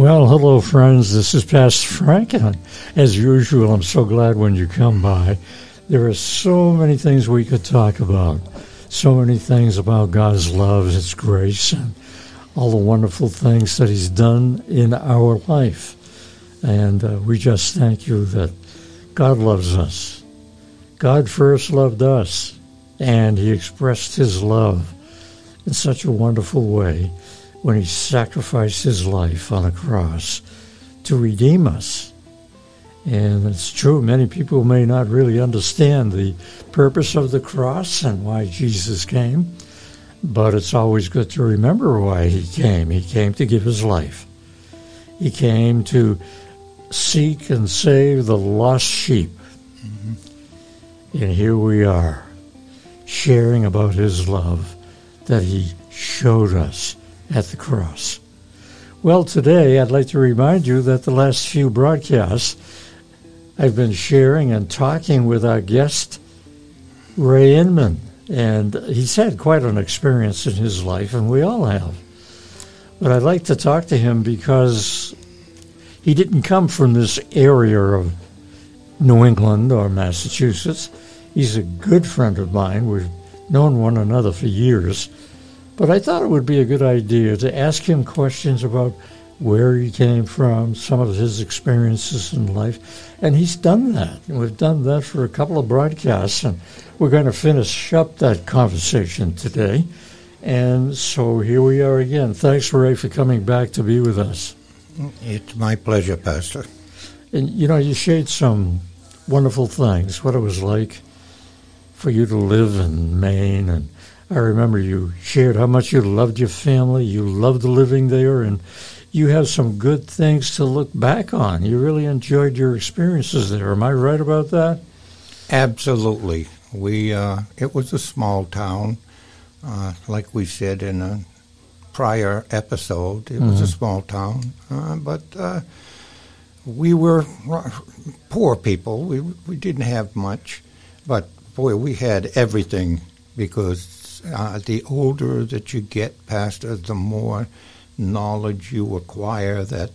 Well, hello, friends. This is Pastor Frank, and as usual, I'm so glad when you come by. There are so many things we could talk about, so many things about God's love, His grace, and all the wonderful things that He's done in our life. And uh, we just thank you that God loves us. God first loved us, and He expressed His love in such a wonderful way when he sacrificed his life on a cross to redeem us. And it's true, many people may not really understand the purpose of the cross and why Jesus came, but it's always good to remember why he came. He came to give his life, he came to seek and save the lost sheep. Mm-hmm. And here we are, sharing about his love that he showed us at the cross. Well, today I'd like to remind you that the last few broadcasts I've been sharing and talking with our guest, Ray Inman. And he's had quite an experience in his life, and we all have. But I'd like to talk to him because he didn't come from this area of New England or Massachusetts. He's a good friend of mine. We've known one another for years. But I thought it would be a good idea to ask him questions about where he came from, some of his experiences in life. And he's done that. And we've done that for a couple of broadcasts. And we're going to finish up that conversation today. And so here we are again. Thanks, Ray, for coming back to be with us. It's my pleasure, Pastor. And you know, you shared some wonderful things, what it was like for you to live in Maine and I remember you shared how much you loved your family, you loved living there, and you have some good things to look back on. You really enjoyed your experiences there. Am I right about that? Absolutely. We uh, it was a small town, uh, like we said in a prior episode. It mm-hmm. was a mm-hmm. small town, uh, but uh, we were poor people. We we didn't have much, but boy, we had everything because uh, the older that you get, Pastor, the more knowledge you acquire that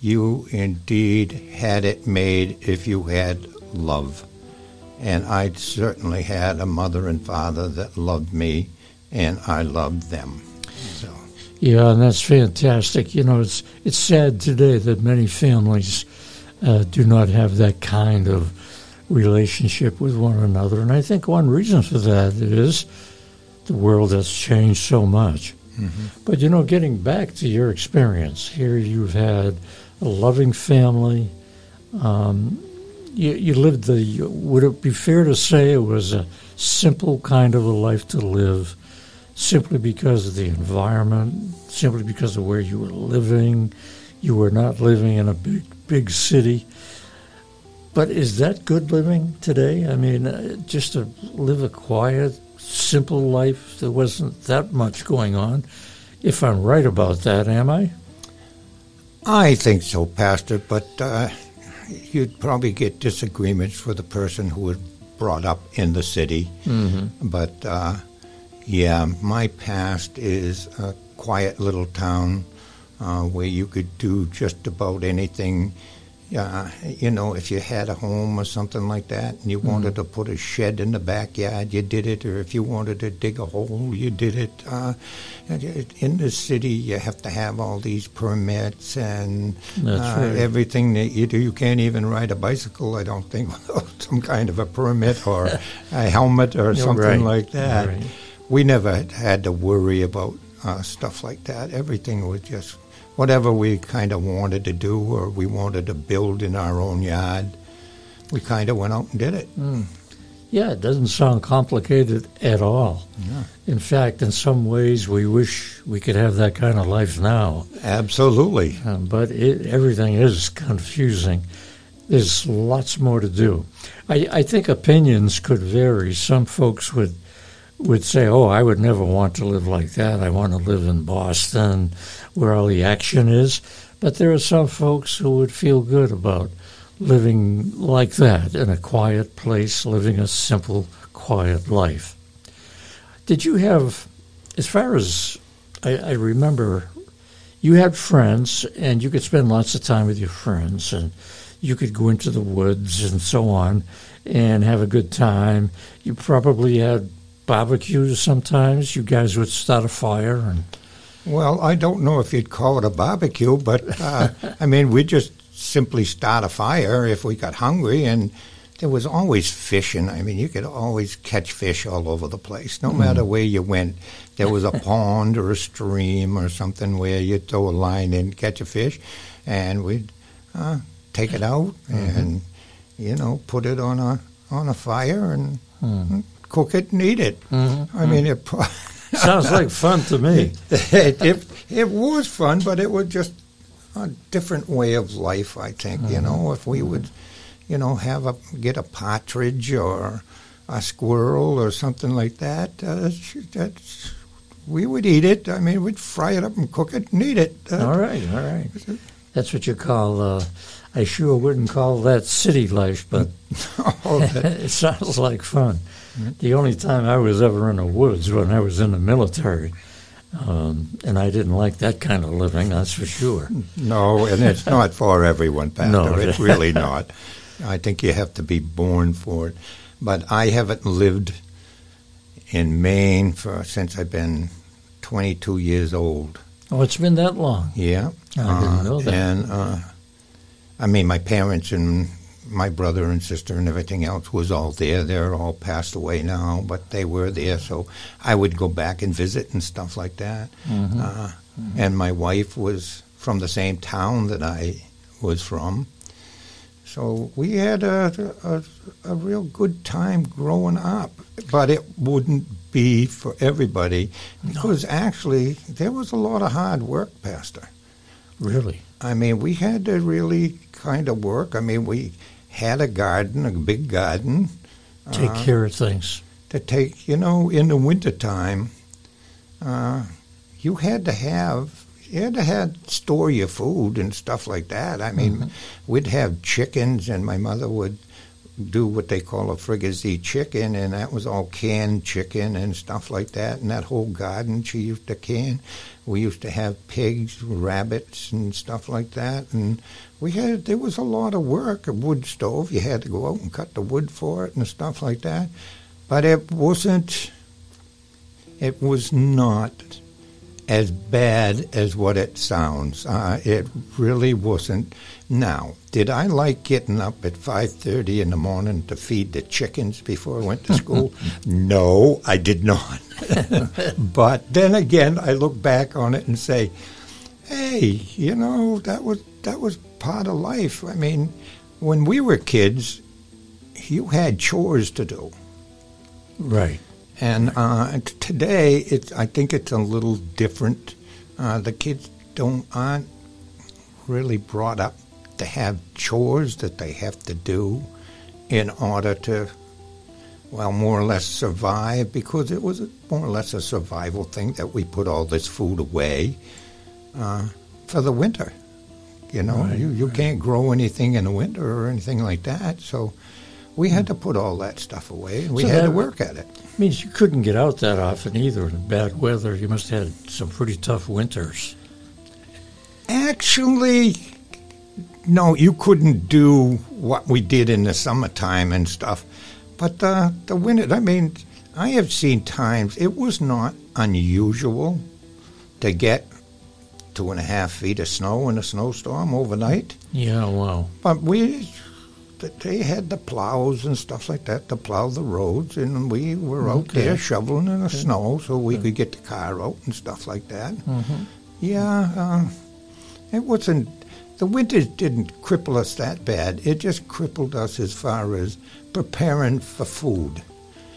you indeed had it made if you had love. And I certainly had a mother and father that loved me, and I loved them. So. Yeah, and that's fantastic. You know, it's it's sad today that many families uh, do not have that kind of relationship with one another, and I think one reason for that is the world has changed so much. Mm-hmm. But you know, getting back to your experience here, you've had a loving family. Um, you, you lived the. Would it be fair to say it was a simple kind of a life to live, simply because of the environment, simply because of where you were living? You were not living in a big, big city. But is that good living today? I mean, uh, just to live a quiet, simple life. There wasn't that much going on. If I'm right about that, am I? I think so, Pastor, but uh, you'd probably get disagreements for the person who was brought up in the city. Mm-hmm. But uh, yeah, my past is a quiet little town uh, where you could do just about anything uh, you know, if you had a home or something like that and you mm-hmm. wanted to put a shed in the backyard, you did it. Or if you wanted to dig a hole, you did it. Uh, in the city, you have to have all these permits and uh, right. everything that you do. You can't even ride a bicycle, I don't think, without some kind of a permit or a helmet or something right. like that. Right. We never had to worry about uh, stuff like that. Everything was just whatever we kind of wanted to do or we wanted to build in our own yard, we kind of went out and did it. Mm. Yeah, it doesn't sound complicated at all. Yeah. In fact, in some ways, we wish we could have that kind of life now. Absolutely. Um, but it, everything is confusing. There's lots more to do. I, I think opinions could vary. Some folks would would say, "Oh, I would never want to live like that. I want to live in Boston, where all the action is." But there are some folks who would feel good about living like that in a quiet place, living a simple, quiet life. Did you have, as far as I, I remember, you had friends, and you could spend lots of time with your friends, and you could go into the woods and so on, and have a good time. You probably had barbecues sometimes. You guys would start a fire and. Well, I don't know if you'd call it a barbecue, but uh, I mean, we just simply start a fire if we got hungry, and there was always fishing. I mean, you could always catch fish all over the place, no mm. matter where you went. There was a pond or a stream or something where you'd throw a line in, catch a fish, and we'd uh, take it out mm-hmm. and you know put it on a on a fire and mm. Cook it and eat it. Mm-hmm. I mean, it. Sounds like fun to me. it, it, it, was fun, but it was just a different way of life, I think. Mm-hmm. You know, if we would, you know, have a get a partridge or a squirrel or something like that, uh, that's we would eat it. I mean, we'd fry it up and cook it and eat it. Uh, all right, all right. That's what you call. Uh, I sure wouldn't call that city life, but oh, it sounds like fun. The only time I was ever in the woods when I was in the military. Um, and I didn't like that kind of living, that's for sure. No, and it's not for everyone, Pastor. No. It's really not. I think you have to be born for it. But I haven't lived in Maine for since I've been 22 years old. Oh, it's been that long. Yeah, I didn't know that. And uh, I mean, my parents and my brother and sister and everything else was all there. They're all passed away now, but they were there. So I would go back and visit and stuff like that. Mm-hmm. Uh, mm-hmm. And my wife was from the same town that I was from. So we had a, a, a real good time growing up, but it wouldn't be for everybody because no. actually there was a lot of hard work, Pastor. Really? I mean, we had to really kind of work. I mean, we had a garden, a big garden. Take uh, care of things. To take, you know, in the wintertime, uh, you had to have, you had to have, store your food and stuff like that. I mean, mm-hmm. we'd have chickens, and my mother would do what they call a fricassee chicken, and that was all canned chicken and stuff like that. And that whole garden she used to can. We used to have pigs, rabbits, and stuff like that. And we had there was a lot of work. A wood stove, you had to go out and cut the wood for it and stuff like that. But it wasn't. It was not as bad as what it sounds. Uh, it really wasn't now, did I like getting up at 5:30 in the morning to feed the chickens before I went to school? no, I did not. but then again, I look back on it and say, "Hey, you know, that was that was part of life. I mean, when we were kids, you had chores to do." Right. And uh, today, it's I think it's a little different. Uh, the kids don't aren't really brought up to have chores that they have to do in order to, well, more or less survive because it was more or less a survival thing that we put all this food away uh, for the winter. You know, right, you, you right. can't grow anything in the winter or anything like that. So we had to put all that stuff away and we so had to work at it. Means you couldn't get out that often either in bad weather. You must have had some pretty tough winters. Actually, no, you couldn't do what we did in the summertime and stuff. But uh, the winter, I mean, I have seen times it was not unusual to get two and a half feet of snow in a snowstorm overnight. Yeah, wow. But we, they had the plows and stuff like that to plow the roads, and we were out okay. there shoveling in the okay. snow so we okay. could get the car out and stuff like that. Mm-hmm. Yeah, uh, it wasn't the winter didn't cripple us that bad. It just crippled us as far as preparing for food.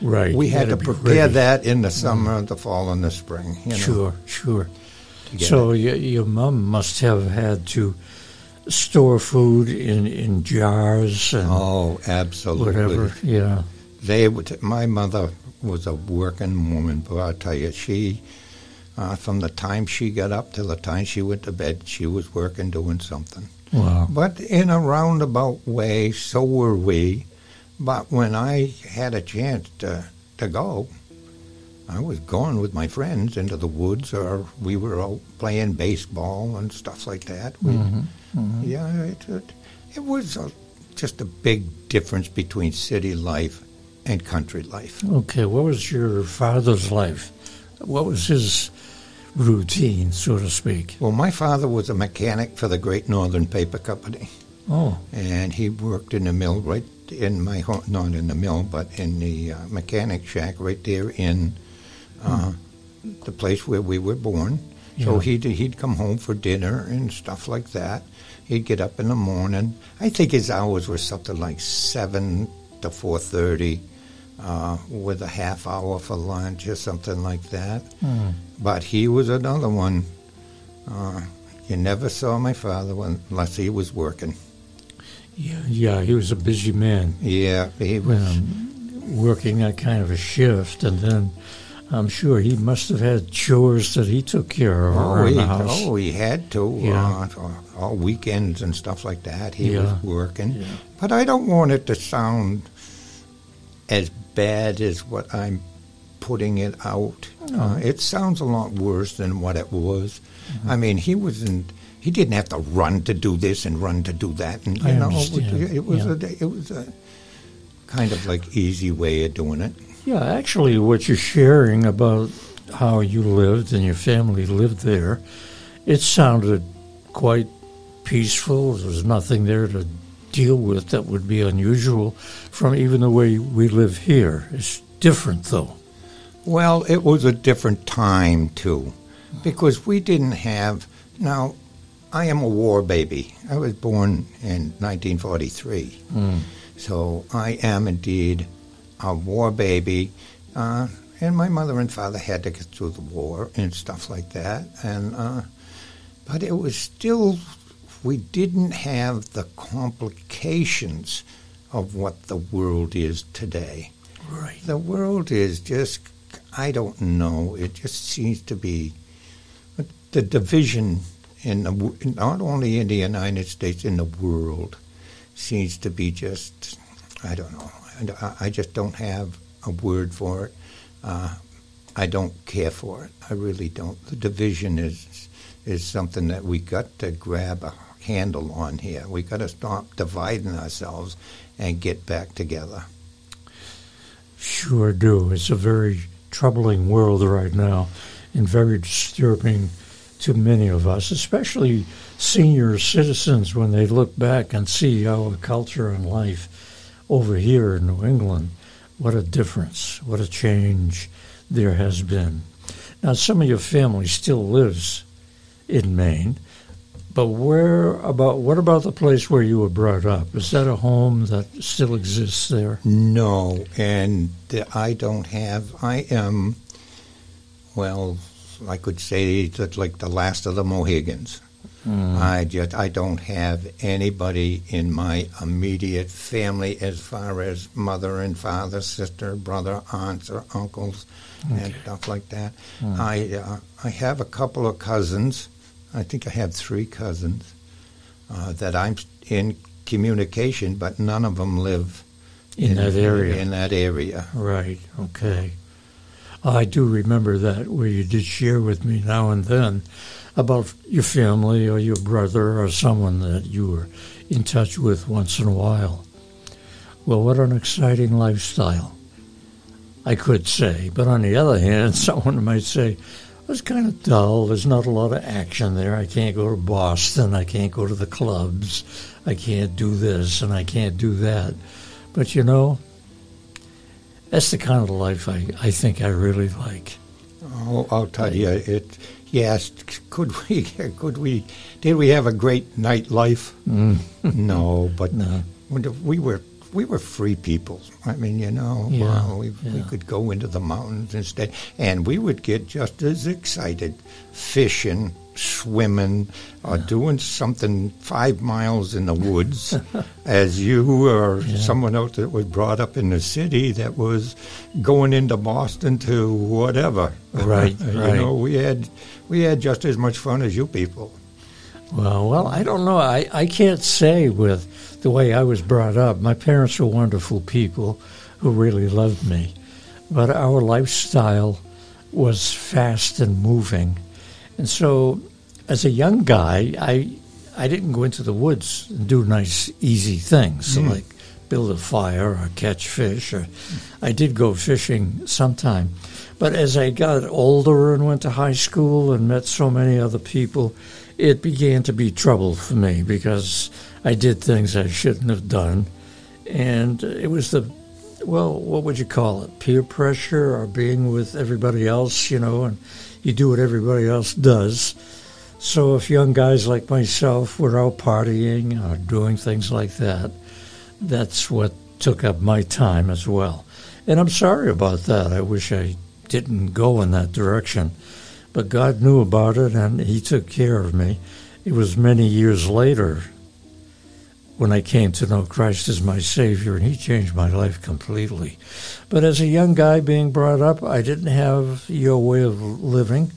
Right. We had to prepare ready. that in the summer, mm. the fall, and the spring. You know, sure, sure. So your, your mom must have had to store food in, in jars and oh, absolutely, whatever. Yeah. They would. My mother was a working woman, but I tell you, she uh, from the time she got up till the time she went to bed, she was working doing something. Wow. But in a roundabout way, so were we. But when I had a chance to, to go, I was going with my friends into the woods, or we were out playing baseball and stuff like that. We, Mhm, mhm. Yeah, it, it, it was a, just a big difference between city life and country life. Okay, what was your father's life? What was his routine, so to speak? Well, my father was a mechanic for the Great Northern Paper Company, Oh, and he worked in the mill right in my home, not in the mill, but in the uh, mechanic shack right there in uh, the place where we were born. So Yeah. he'd he'd come home for dinner and stuff like that. He'd get up in the morning. I think his hours were something like seven to four thirty, uh, with a half hour for lunch or something like that. hmm. But he was another one. Uh, you never saw my father when, unless he was working. yeah, yeah, he was a busy man. Yeah, he was. um, working that kind of a shift, and then I'm sure he must have had chores that he took care of Oh around he, the house. oh, he had to. Yeah. Uh, all weekends and stuff like that. He Yeah. was working. Yeah. But I don't want it to sound as bad as what I'm putting it out. No. Uh, it sounds a lot worse than what it was. Mm-hmm. I mean, he wasn't. He didn't have to run to do this and run to do that, and you I know, it, it was a it was a kind of like easy way of doing it. Yeah, actually, what you're sharing about how you lived and your family lived there, it sounded quite peaceful. There was nothing there to deal with that would be unusual from even the way we live here. It's different, though. Well, it was a different time too, because we didn't have. Now, I am a war baby. I was born in 1943, Mm. so I am indeed a war baby. Uh, and my mother and father had to get through the war and stuff like that. And uh, but it was still we didn't have the complications of what the world is today. Right. The world is just, I don't know, it just seems to be the division in the, not only in the United States, in the world, seems to be just, I don't know, I, just don't have a word for it. Uh, I don't care for it. I really don't. The division is is something that we got to grab a handle on here. We got to stop dividing ourselves and get back together. Sure do. It's a very troubling world right now and very disturbing to many of us, especially senior citizens when they look back and see our culture and life over here in New England. What a difference, what a change there has been. Now, some of your family still lives in Maine, but where about what about the place where you were brought up? Is that a home that still exists there? No, and I don't have. I am, well, I could say that like the last of the Mohegans. Mm. I just I don't have anybody in my immediate family as far as mother and father, sister, brother, aunts, or uncles, and stuff like that. Mm. I uh, I have a couple of cousins. I think I have three cousins uh, that I'm in communication, but none of them live In that area. In that area. Right, okay. I do remember that where you did share with me now and then about your family or your brother or someone that you were in touch with once in a while. Well, what an exciting lifestyle, I could say. But on the other hand, someone might say, it's kind of dull. There's not a lot of action there. I can't go to Boston. I can't go to the clubs. I can't do this and I can't do that. But you know, that's the kind of life I, I think I really like. Oh, I'll tell you, it. Yes, could we? Could we? Did we have a great nightlife? Mm. no, but No. we were we were free people. I mean, you know, Yeah, well, we, we could go into the mountains and stay, and we would get just as excited fishing, swimming, or doing something five miles in the woods as you or Yeah. someone else that was brought up in the city that was going into Boston to whatever. Right, you right. know, we had we had just as much fun as you people. Well, well, I don't know. I, I can't say with the way I was brought up. My parents were wonderful people who really loved me. But our lifestyle was fast and moving. And so, as a young guy, I I didn't go into the woods and do nice, easy things mm. like build a fire or catch fish. Or I did go fishing sometime, but as I got older and went to high school and met so many other people, it began to be trouble for me because I did things I shouldn't have done, and it was the well, what would you call it? Peer pressure or being with everybody else, you know, and you do what everybody else does. So if young guys like myself were out partying or doing things like that, that's what took up my time as well. And I'm sorry about that. I wish I didn't go in that direction. But God knew about it and He took care of me. It was many years later when I came to know Christ as my Savior, and He changed my life completely. But as a young guy being brought up, I didn't have your way of living,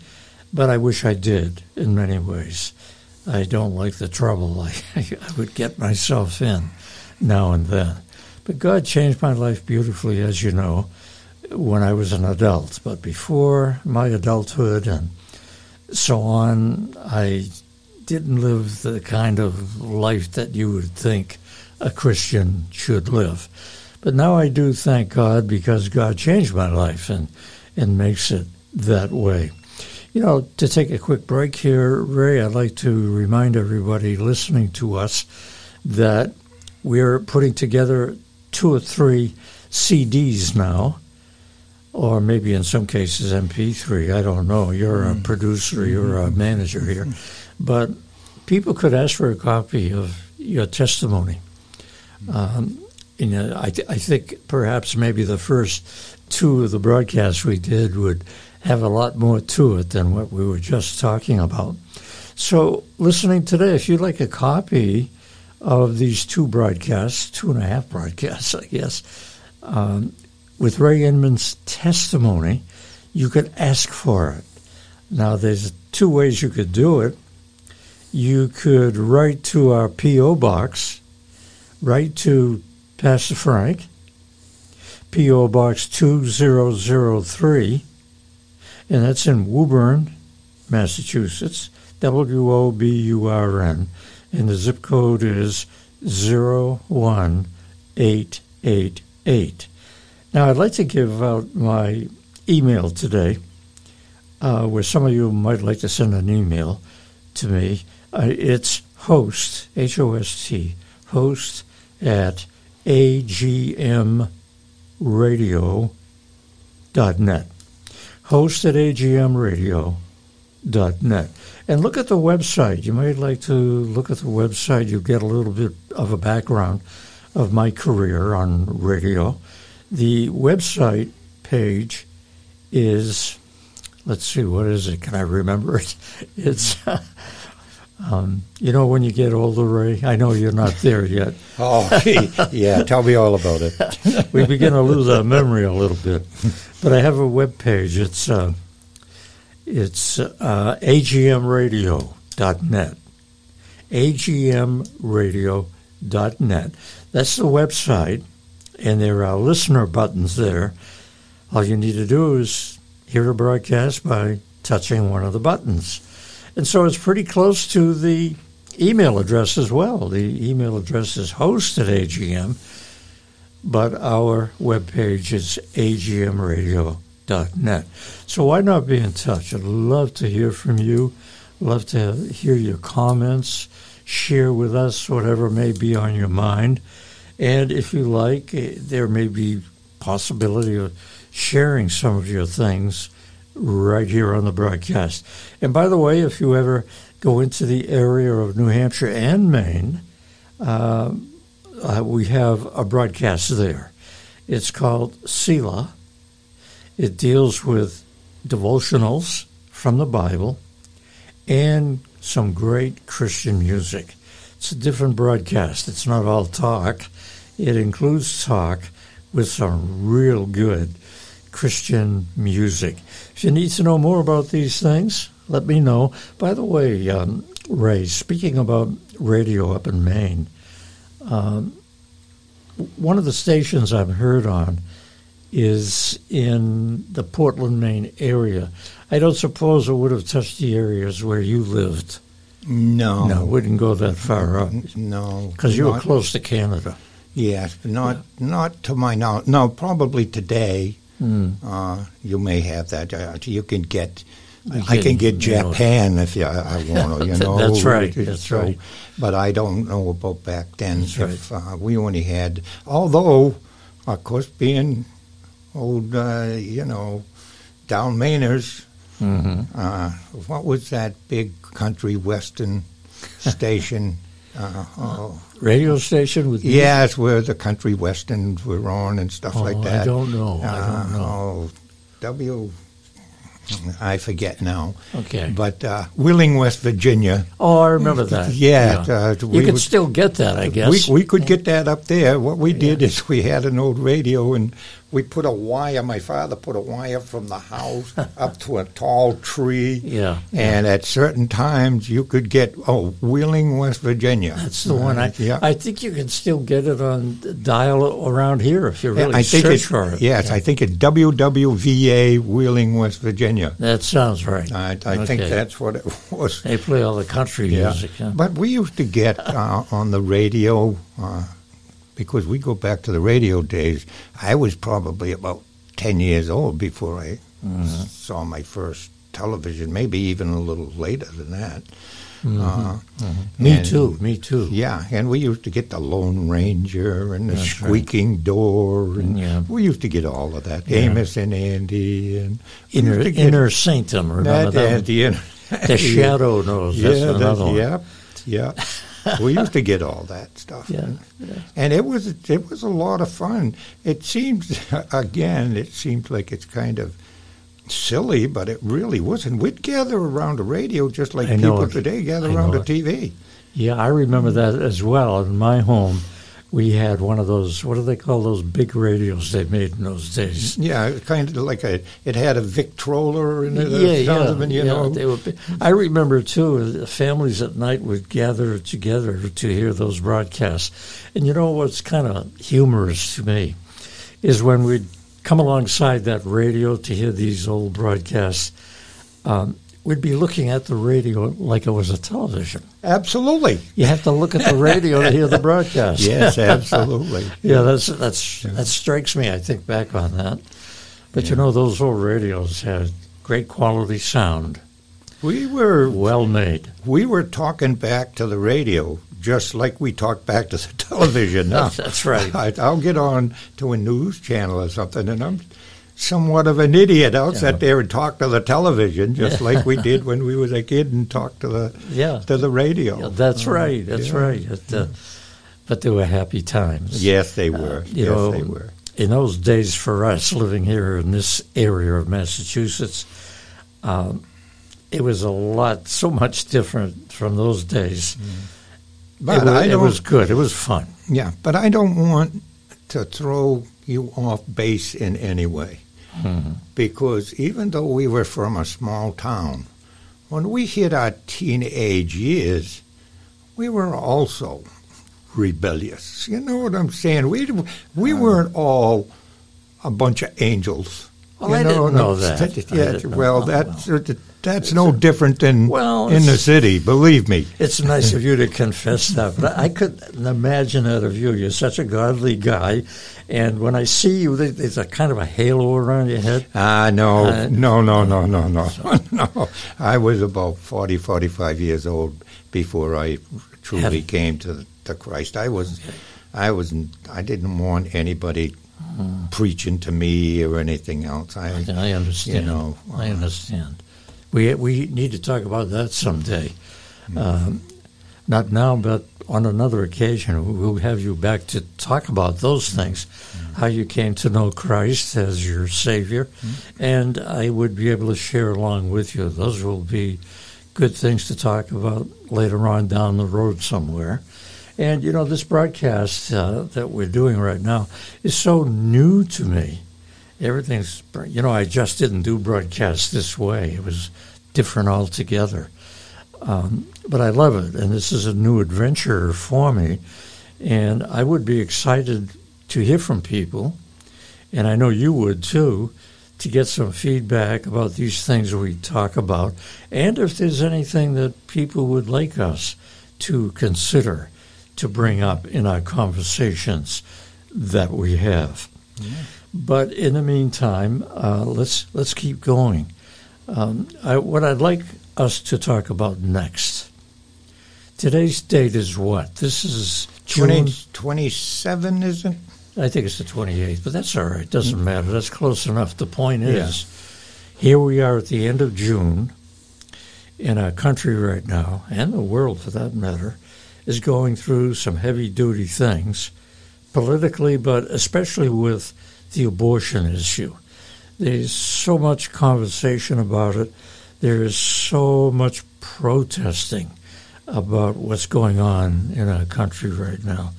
but I wish I did in many ways. I don't like the trouble I, I would get myself in now and then. But God changed my life beautifully, as you know, when I was an adult. But before my adulthood and so on, I didn't live the kind of life that you would think a Christian should live. But now I do thank God because God changed my life and, and makes it that way. You know, to take a quick break here, Ray, I'd like to remind everybody listening to us that we're putting together two or three CDs now, or maybe in some cases MP3. I don't know. You're a mm. producer, you're a manager here. But people could ask for a copy of your testimony. Um, you know, I, th- I think perhaps maybe the first two of the broadcasts we did would have a lot more to it than what we were just talking about. So, listening today, if you'd like a copy of these two broadcasts, two and a half broadcasts, I guess, um, with Ray Inman's testimony, you could ask for it. Now, there's two ways you could do it you could write to our P.O. Box, write to Pastor Frank, P.O. Box 2003, and that's in Woburn, Massachusetts, W O B U R N, and the zip code is 01888. Now, I'd like to give out my email today, uh, where some of you might like to send an email to me. Uh, it's host, H O S T, host at agmradio.net. Host at agmradio.net. And look at the website. You might like to look at the website. You get a little bit of a background of my career on radio. The website page is, let's see, what is it? Can I remember it? It's. Um, you know, when you get older, Ray, I know you're not there yet. oh, yeah. Tell me all about it. we begin to lose our memory a little bit. But I have a web page. It's uh, it's uh, agmradio.net. agmradio.net. That's the website, and there are listener buttons there. All you need to do is hear a broadcast by touching one of the buttons. And so it's pretty close to the email address as well. The email address is host at AGM, but our webpage is agmradio.net. So why not be in touch? I'd love to hear from you. Love to hear your comments. Share with us whatever may be on your mind. And if you like, eh, there may be possibility of sharing some of your things right here on the broadcast. And by the way, if you ever go into the area of New Hampshire and Maine, uh, uh, we have a broadcast there. It's called Selah. It deals with devotionals from the Bible and some great Christian music. It's a different broadcast. It's not all talk. It includes talk with some real good Christian music. If you need to know more about these things, let me know. By the way, um, Ray, speaking about radio up in Maine, um, one of the stations I've heard on is in the Portland, Maine area. I don't suppose it would have touched the areas where you lived. No, No, wouldn't go that far up no, because you were close to Canada. Yes, but not not to my knowledge. No, probably today. Mm. Uh, you may have that. Uh, you can get. You I can get you know. Japan if you, I want to. You know, That's right, that's right. But I don't know about back then. That's if uh, we only had, although, of course, being old, uh, you know, down Mainers. Hmm Uh, what was that big country western station? Uh, oh, Radio station with yeah, it's where the country westerns were on and stuff Oh, like that. I don't know. I Uh, don't know. Oh, W. I forget now. Okay. But uh, Wheeling, West Virginia. Oh, I remember that. Yeah, uh, you we can would- still get that, I guess. We, we could get that up there. What we did is we had an old radio and we put a wire. My father put a wire from the house up to a tall tree. yeah. And at certain times, you could get oh Wheeling, West Virginia. That's the one. I, yeah. I think you can still get it on dial around here if you Yeah, really I think search it's, for it. Yes, I think it's WWVA Wheeling, West Virginia. That sounds right. I, I think that's what it was. They play all the country Yeah. music. Yeah. But we used to get uh, on the radio uh, because we go back to the radio days. I was probably about ten years old before I Mm-hmm. saw my first television. Maybe even a little later than that. Mhm. Uh, Me too. Me too. Yeah, and we used to get the Lone Ranger and the That's right. squeaking door, and Yeah. we used to get all of that. Yeah. Amos and Andy, and Inner used to get Inner Sanctum. Remember that, that? the, inner- the Shadow Knows. yeah, That's that- another one. Yep, yeah. we used to get all that stuff. Yeah, and it was it was a lot of fun. It seems again, it seems like it's kind of silly, but it really wasn't. We'd gather around a radio just like people it. today gather I around a. TV. Yeah, I remember that as well. In my home, we had one of those. What do they call those big radios they made in those days? Yeah, kind of like a. It had a Victrola in it. Yeah, yeah, something, you yeah, know. They were, I remember too. the Families at night would gather together to hear those broadcasts, and you know what's kind of humorous to me is when we'd come alongside that radio to hear these old broadcasts. Um, we'd be looking at the radio like it was a television. Absolutely. You have to look at the radio to hear the broadcast. Yes, absolutely. Yeah, that's that's that strikes me. I think back on that. But you know, those old radios had great quality sound, We were well made. we were talking back to the radio just like we talk back to the television now. That's right. I, I'll get on to a news channel or something, and I'm somewhat of an idiot. I'll Yeah. sit there and talk to the television just like we did when we was a kid and talk to the Yeah, to the radio. yeah that's Uh, right. That's yeah. right. It, uh, but they were happy times. Yes, they were. Uh, yes, know, they were. In those days, for us living here in this area of Massachusetts, um, it was a lot, so much different from those days. But it, was, it was good. It was fun. Yeah, but I don't want to throw you off base in any way. Mhm. Because even though we were from a small town, when we hit our teenage years, we were also rebellious. You know what I'm saying? We we weren't all a bunch of angels. Well, you I didn't know that. I Yeah, didn't know- well, oh, that's that's no different than Well, in the city. Believe me. It's nice of you to confess that, but I couldn't imagine that of you. You're such a godly guy, and when I see you, there's a kind of a halo around your head. Ah, no, Uh, no, no, no, no, no, no. I was about 40, 45 years old before I truly came to to Christ. I was, I was, I didn't want anybody preaching to me or anything else. I, I understand. you know, I understand. We we need to talk about that someday. Um, not now, but on another occasion, we'll have you back to talk about those things, how you came to know Christ as your Savior, and I would be able to share along with you. Those will be good things to talk about later on down the road somewhere. And you know, this broadcast uh, that we're doing right now is so new to me. Everything's, you know, I just didn't do broadcasts this way. It was different altogether. Um, but I love it, and this is a new adventure for me. And I would be excited to hear from people and I know you would too, to get some feedback about these things we talk about, and if there's anything that people would like us to consider to bring up in our conversations that we have. But in the meantime, uh, let's let's keep going. Um, I, what I'd like us to talk about next. Today's date is what? This is June 20, 27, isn't I think it's the 28th, but that's all right. Doesn't matter. That's close enough. The point is, here we are at the end of June, in our country right now, and the world for that matter, is going through some heavy duty things politically, but especially with the abortion issue. There's so much conversation about it. There is so much protesting about what's going on in our country right now.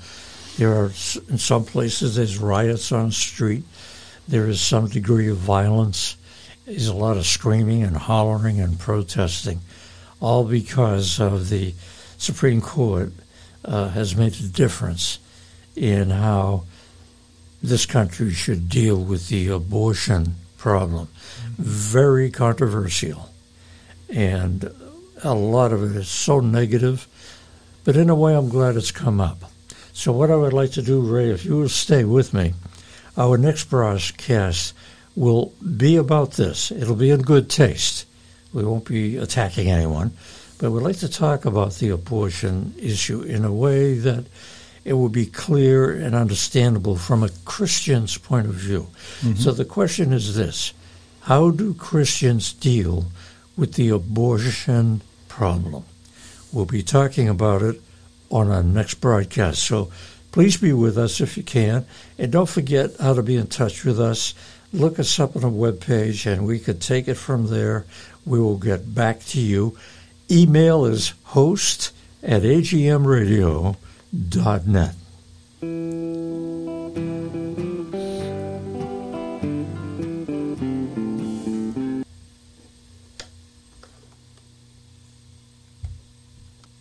There are, in some places, there's riots on the street. There is some degree of violence. There's a lot of screaming and hollering and protesting, all because of the Supreme Court uh, has made a difference in how this country should deal with the abortion problem. Very controversial. And a lot of it is so negative, but in a way, I'm glad it's come up. So, what I would like to do, Ray, if you will stay with me, our next broadcast will be about this. It'll be in good taste. We won't be attacking anyone, but we'd like to talk about the abortion issue in a way that it will be clear and understandable from a Christian's point of view. Mm-hmm. So, the question is this How do Christians deal with the abortion problem? We'll be talking about it on our next broadcast. So please be with us if you can. And don't forget how to be in touch with us. Look us up on the webpage and we could take it from there. We will get back to you. Email is host at dot net.